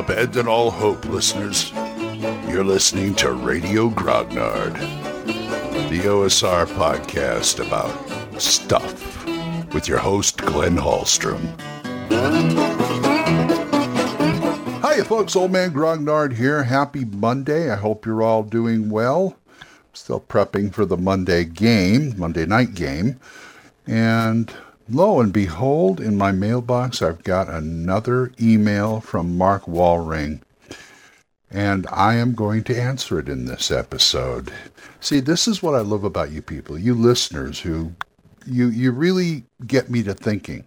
Abandon all hope, listeners. You're listening to Radio Grognard, the OSR podcast about stuff with your host, Glenn Hallstrom. Hiya, folks. Old Man Grognard here. Happy Monday. I hope you're all doing well. Still prepping for the Monday game, Monday night game. And lo and behold, in my mailbox, I've got another email from Mark Walring. And I am going to answer it in this episode. See, this is what I love about you people, you listeners who you you really get me to thinking,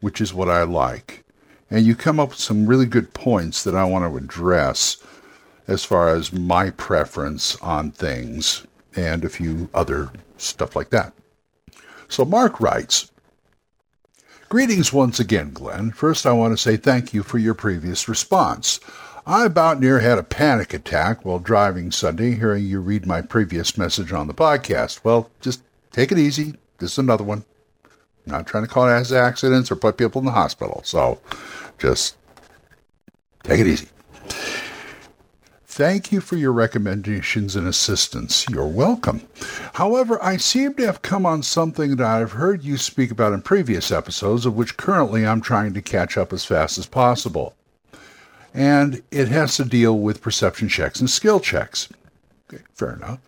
which is what I like. And you come up with some really good points that I want to address as far as my preference on things and a few other stuff like that. So Mark writes, Greetings once again, Glenn. First, I want to say thank you for your previous response. I about near had a panic attack while driving Sunday, hearing you read my previous message on the podcast. Well, just take it easy. This is another one. I'm not trying to cause accidents or put people in the hospital. So just take it easy. Thank you for your recommendations and assistance. You're welcome. However, I seem to have come on something that I've heard you speak about in previous episodes, of which currently I'm trying to catch up as fast as possible. And it has to deal with perception checks and skill checks. Okay, fair enough.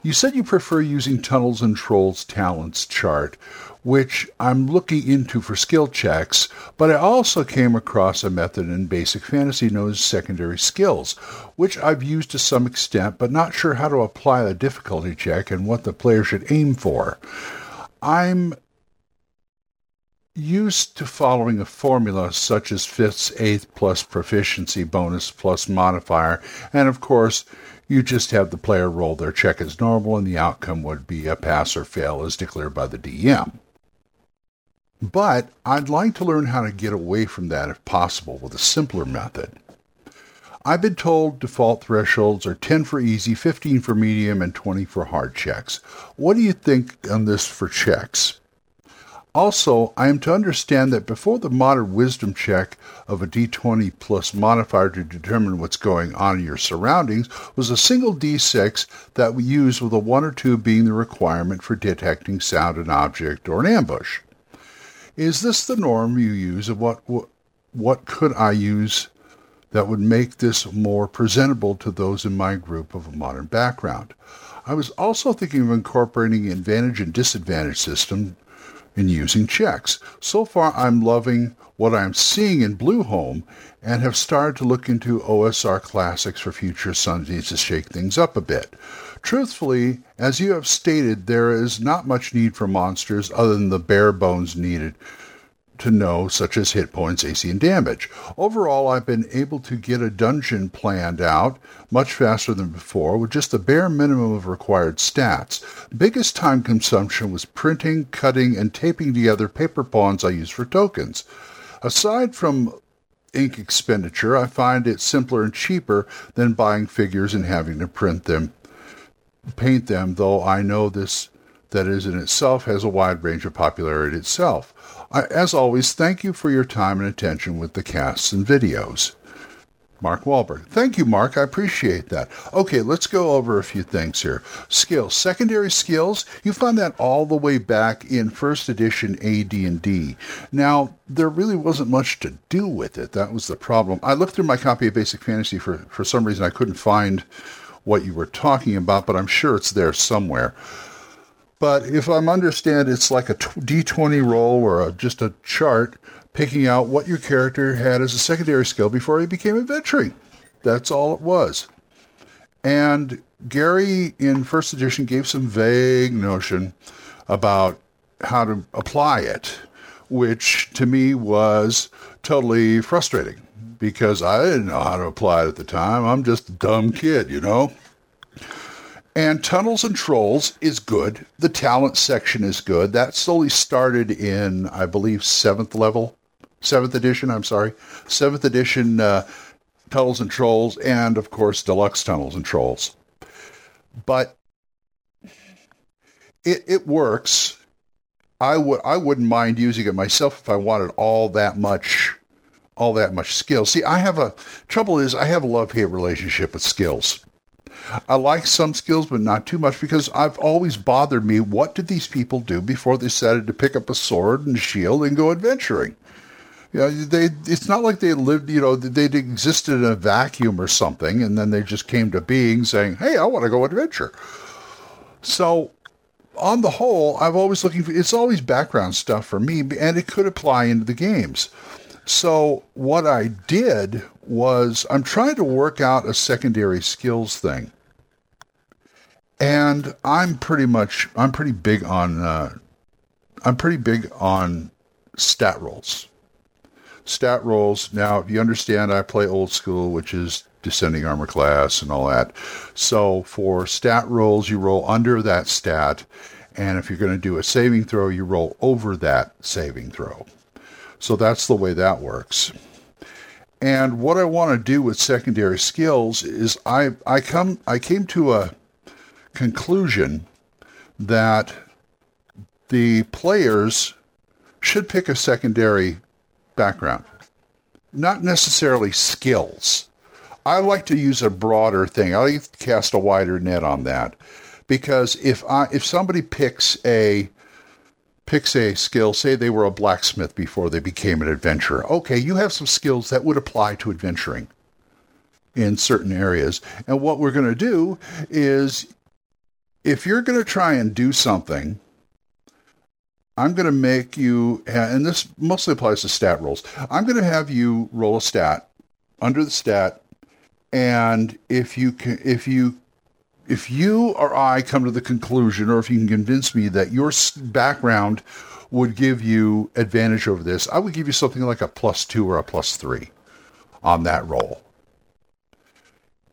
You said you prefer using Tunnels and Trolls talents chart, which I'm looking into for skill checks, but I also came across a method in basic fantasy known as secondary skills, which I've used to some extent, but not sure how to apply the difficulty check and what the player should aim for. I'm used to following a formula such as fifths, eighth plus proficiency bonus plus modifier, and of course, you just have the player roll their check as normal, and the outcome would be a pass or fail as declared by the DM. But I'd like to learn how to get away from that if possible with a simpler method. I've been told default thresholds are 10 for easy, 15 for medium, and 20 for hard checks. What do you think on this for checks? Also, I am to understand that before the modern wisdom check of a d20 plus modifier to determine what's going on in your surroundings was a single d6 that we use with a 1 or 2 being the requirement for detecting sound, an object, or an ambush. Is this the norm you use, and what, what, what could I use that would make this more presentable to those in my group of a modern background? I was also thinking of incorporating advantage and disadvantage system in using checks. So far, I'm loving what I'm seeing in Blueholme and have started to look into OSR classics for future Sundays to shake things up a bit. Truthfully, as you have stated, there is not much need for monsters other than the bare bones needed to know, such as hit points, AC, and damage. Overall, I've been able to get a dungeon planned out much faster than before with just the bare minimum of required stats. Biggest time consumption was printing, cutting, and taping together paper pawns I use for tokens. Aside from ink expenditure, I find it simpler and cheaper than buying figures and having to print them, paint them, though I know this that is in itself has a wide range of popularity itself. As always, thank you for your time and attention with the casts and videos. Mark Wahlberg. Thank you, Mark. I appreciate that. Okay, let's go over a few things here. Skills, secondary skills. You find that all the way back in first edition AD&D. Now, there really wasn't much to do with it. That was the problem. I looked through my copy of Basic Fantasy for for some reason I couldn't find what you were talking about, but I'm sure it's there somewhere. But if I'm understand, it's like a d20 roll or a, just a chart picking out what your character had as a secondary skill before he became adventuring. That's all it was. And Gary in first edition gave some vague notion about how to apply it, which to me was totally frustrating because I didn't know how to apply it at the time. I'm just a dumb kid, you know? And Tunnels and Trolls is good. The talent section is good. That slowly started in, I believe, seventh level, seventh edition. I'm sorry, seventh edition uh, Tunnels and Trolls, and of course, deluxe Tunnels and Trolls. But it it works. I would I wouldn't mind using it myself if I wanted all that much all that much skill. See, I have a trouble is I have a love hate relationship with skills. I like some skills, but not too much because I've always bothered me. What did these people do before they decided to pick up a sword and shield and go adventuring? You know, they it's not like they lived, you know, they existed in a vacuum or something, and then they just came to being saying, "Hey, I want to go adventure." So, on the whole, I've always looking for it's always background stuff for me, and it could apply into the games. So, what I did was I'm trying to work out a secondary skills thing, and I'm pretty much I'm pretty big on uh, I'm pretty big on stat rolls stat rolls. Now, you understand, I play old school, which is descending armor class and all that. So for stat rolls, you roll under that stat. And if you're going to do a saving throw, you roll over that saving throw. So that's the way that works. And what I want to do with secondary skills is I, I come I came to a conclusion that the players should pick a secondary background, not necessarily skills. I like to use a broader thing. I like to cast a wider net on that because if I if somebody picks a picks a skill, say they were a blacksmith before they became an adventurer. Okay, you have some skills that would apply to adventuring in certain areas. And what we're going to do is if you're going to try and do something I'm going to make you, and this mostly applies to stat rolls. I'm going to have you roll a stat under the stat, and if you can, if you if you or I come to the conclusion, or if you can convince me that your background would give you advantage over this, I would give you something like a plus two or a plus three on that roll.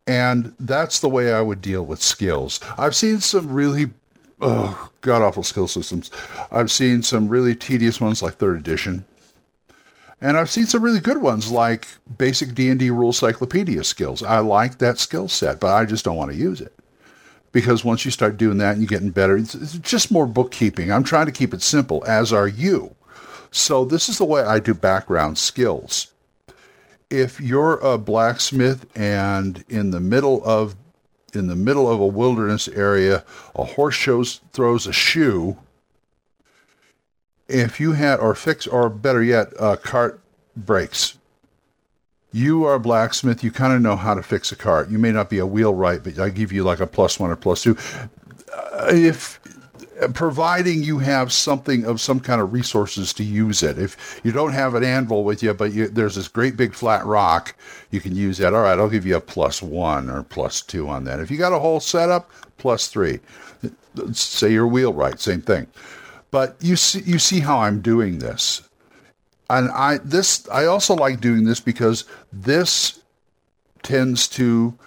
And that's the way I would deal with skills. I've seen some really oh, god awful skill systems. I've seen some really tedious ones like third edition. And I've seen some really good ones like basic D&D rule cyclopedia skills. I like that skill set, but I just don't want to use it. Because once you start doing that and you're getting better, it's, it's just more bookkeeping. I'm trying to keep it simple, as are you. So this is the way I do background skills. If you're a blacksmith and in the middle of in the middle of a wilderness area, a horse shows throws a shoe. If you had, or fix, or better yet, a cart breaks. You are a blacksmith. You kind of know how to fix a cart. You may not be a wheelwright, but I give you like a plus one or plus two. Uh, if providing you have something of some kind of resources to use it. If you don't have an anvil with you, but you, there's this great big flat rock, you can use that. All right, I'll give you a plus one or plus two on that. If you got a whole setup, plus three. Say you're wheelwright, same thing. But you see, you see how I'm doing this, and I this I also like doing this because this tends to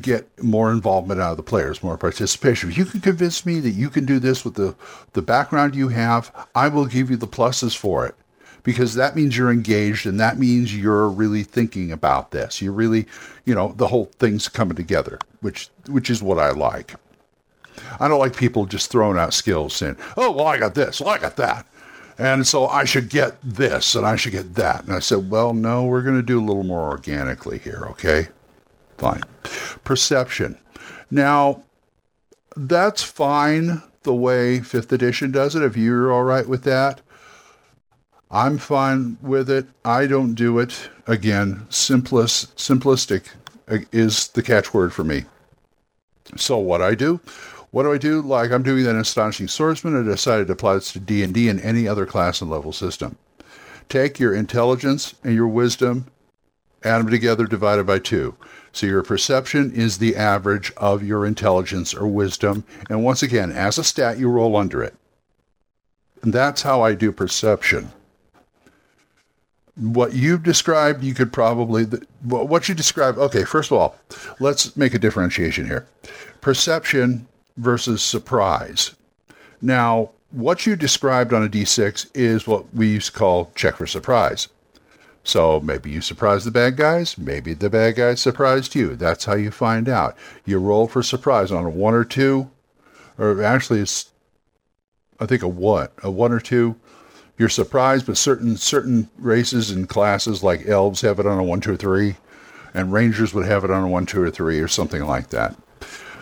get more involvement out of the players, more participation. If you can convince me that you can do this with the, the background you have, I will give you the pluses for it because that means you're engaged and that means you're really thinking about this. You're really, you know, the whole thing's coming together, which which is what I like. I don't like people just throwing out skills saying, "Oh, well, I got this, well, I got that." And so I should get this and I should get that. And I said, well, no, we're going to do a little more organically here, okay? Fine. Perception. Now, that's fine the way 5th edition does it, if you're all right with that. I'm fine with it. I don't do it. Again, simplest, simplistic uh, is the catchword for me. So what I do, what do I do? Like I'm doing that in Astonishing Swordsman, I decided to apply this to D&D and any other class and level system. Take your intelligence and your wisdom, add them together, divided by two. So your perception is the average of your intelligence or wisdom. And once again, as a stat, you roll under it. And that's how I do perception. What you've described, you could probably, what you describe, okay, first of all, let's make a differentiation here. Perception versus surprise. Now, what you described on a d6 is what we used to call check for surprise. So maybe you surprised the bad guys, maybe the bad guys surprised you. That's how you find out. You roll for surprise on a one or two, or actually it's, I think a what, a one or two. you're surprised, but certain certain races and classes like elves have it on a one, two, or three, and rangers would have it on a one, two, or three, or something like that.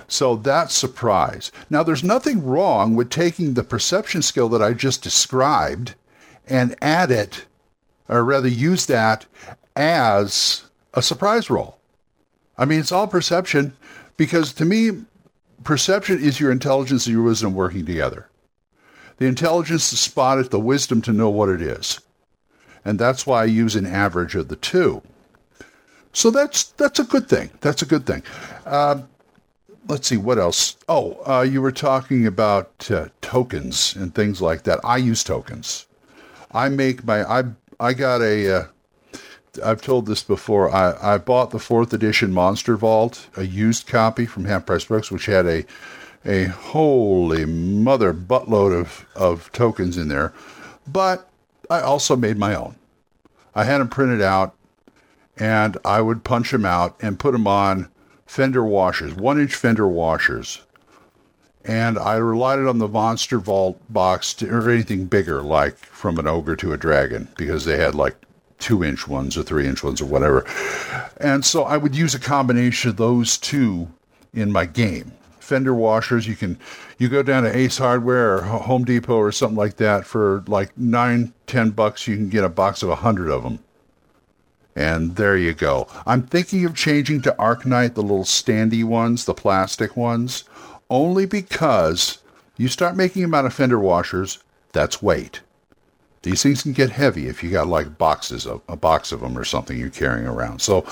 So that's surprise. Now, there's nothing wrong with taking the perception skill that I just described and add it, or rather use that as a surprise roll. I mean, it's all perception because to me, perception is your intelligence and your wisdom working together. The intelligence to spot it, the wisdom to know what it is. And that's why I use an average of the two. So that's that's a good thing. That's a good thing. Uh, let's see what else. Oh, uh, you were talking about uh, tokens and things like that. I use tokens. I make my I I got a. have uh, told this before. I, I bought the fourth edition Monster Vault, a used copy from Half Price Books, which had a a holy mother buttload of, of tokens in there. But I also made my own. I had them printed out and I would punch them out and put them on fender washers, one inch fender washers. And I relied on the Monster Vault box to, or anything bigger, like from an ogre to a dragon, because they had like two inch ones or three inch ones or whatever. And so I would use a combination of those two in my game. Fender washers, you can you go down to Ace Hardware or Home Depot or something like that for like nine, ten bucks. You can get a box of a hundred of them. And there you go. I'm thinking of changing to Arcknight, the little standy ones, the plastic ones, only because you start making them out of fender washers, that's weight. These things can get heavy if you got like boxes of a box of them or something you're carrying around. So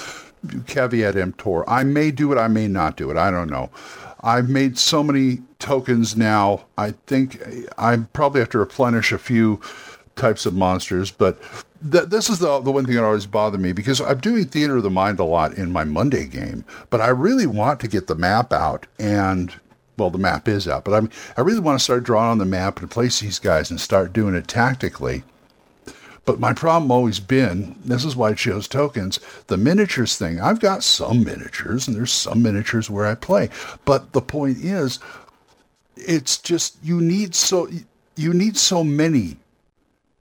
caveat emptor. I may do it, I may not do it. I don't know. I've made so many tokens now. I think I probably have to replenish a few types of monsters, but th- this is the the one thing that always bothered me because I'm doing theater of the mind a lot in my Monday game, but I really want to get the map out and well, the map is out, but I'm I really want to start drawing on the map and place these guys and start doing it tactically. But my problem always been this is why I chose tokens the miniatures thing. I've got some miniatures, and there's some miniatures where I play, but the point is, it's just you need so you need so many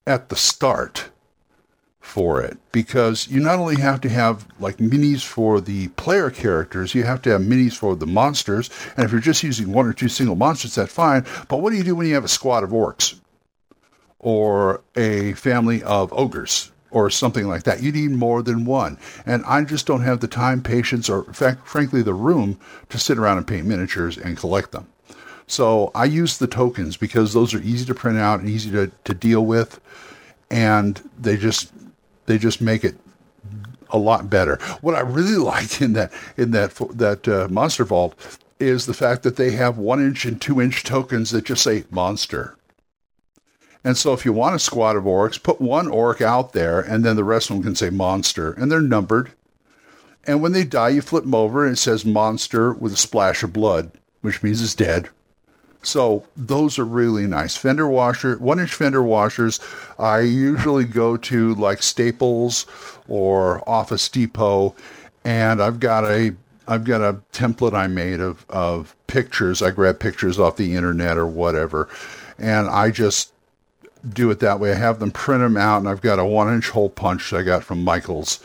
at the start for it because you not only have to have like minis for the player characters, you have to have minis for the monsters. And if you're just using one or two single monsters, that's fine. But what do you do when you have a squad of orcs or a family of ogres? Or something like that. You need more than one. And I just don't have the time, patience, or fact, frankly, the room to sit around and paint miniatures and collect them. So I use the tokens because those are easy to print out and easy to, to deal with. And they just they just make it a lot better. What I really like in that in that that uh, Monster Vault is the fact that they have one inch and two inch tokens that just say monster. And so if you want a squad of orcs, put one orc out there, and then the rest of them can say monster, and they're numbered. And when they die, you flip them over, and it says monster with a splash of blood, which means it's dead. So those are really nice. Fender washer, one inch fender washers. I usually go to like Staples or Office Depot, and I've got a I've got a template I made of of pictures. I grab pictures off the internet or whatever, and I just do it that way. I have them print them out, and I've got a one inch hole punch I got from Michaels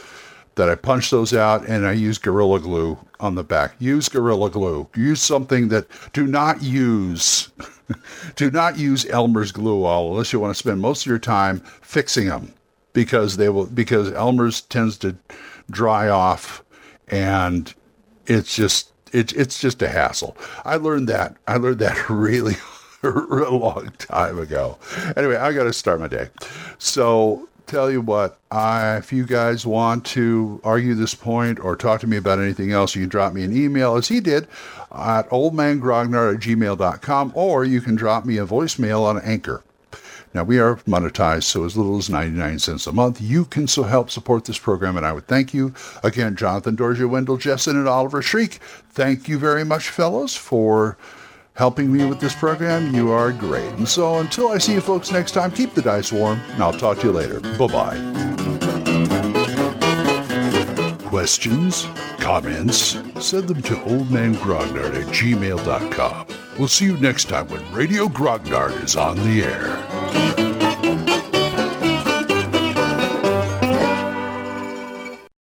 that I punch those out and I use Gorilla Glue on the back. Use Gorilla Glue. Use something that do not use do not use Elmer's glue all unless you want to spend most of your time fixing them because they will because Elmer's tends to dry off and it's just it, it's just a hassle. I learned that. I learned that really a long time ago. Anyway, I got to start my day. So tell you what, I, if you guys want to argue this point or talk to me about anything else, you can drop me an email, as he did, at oldmangrognard at gmail.com, or you can drop me a voicemail on Anchor. Now, we are monetized, so as little as 99 cents a month, you can so help support this program, and I would thank you. Again, Jonathan Dorja, Wendell Jessen, and Oliver Shriek, thank you very much, fellows, for helping me with this program. You are great. And so until I see you folks next time, keep the dice warm, and I'll talk to you later. Bye bye. Questions? Comments? Send them to oldmangrognard at gmail.com. We'll see you next time when Radio Grognard is on the air.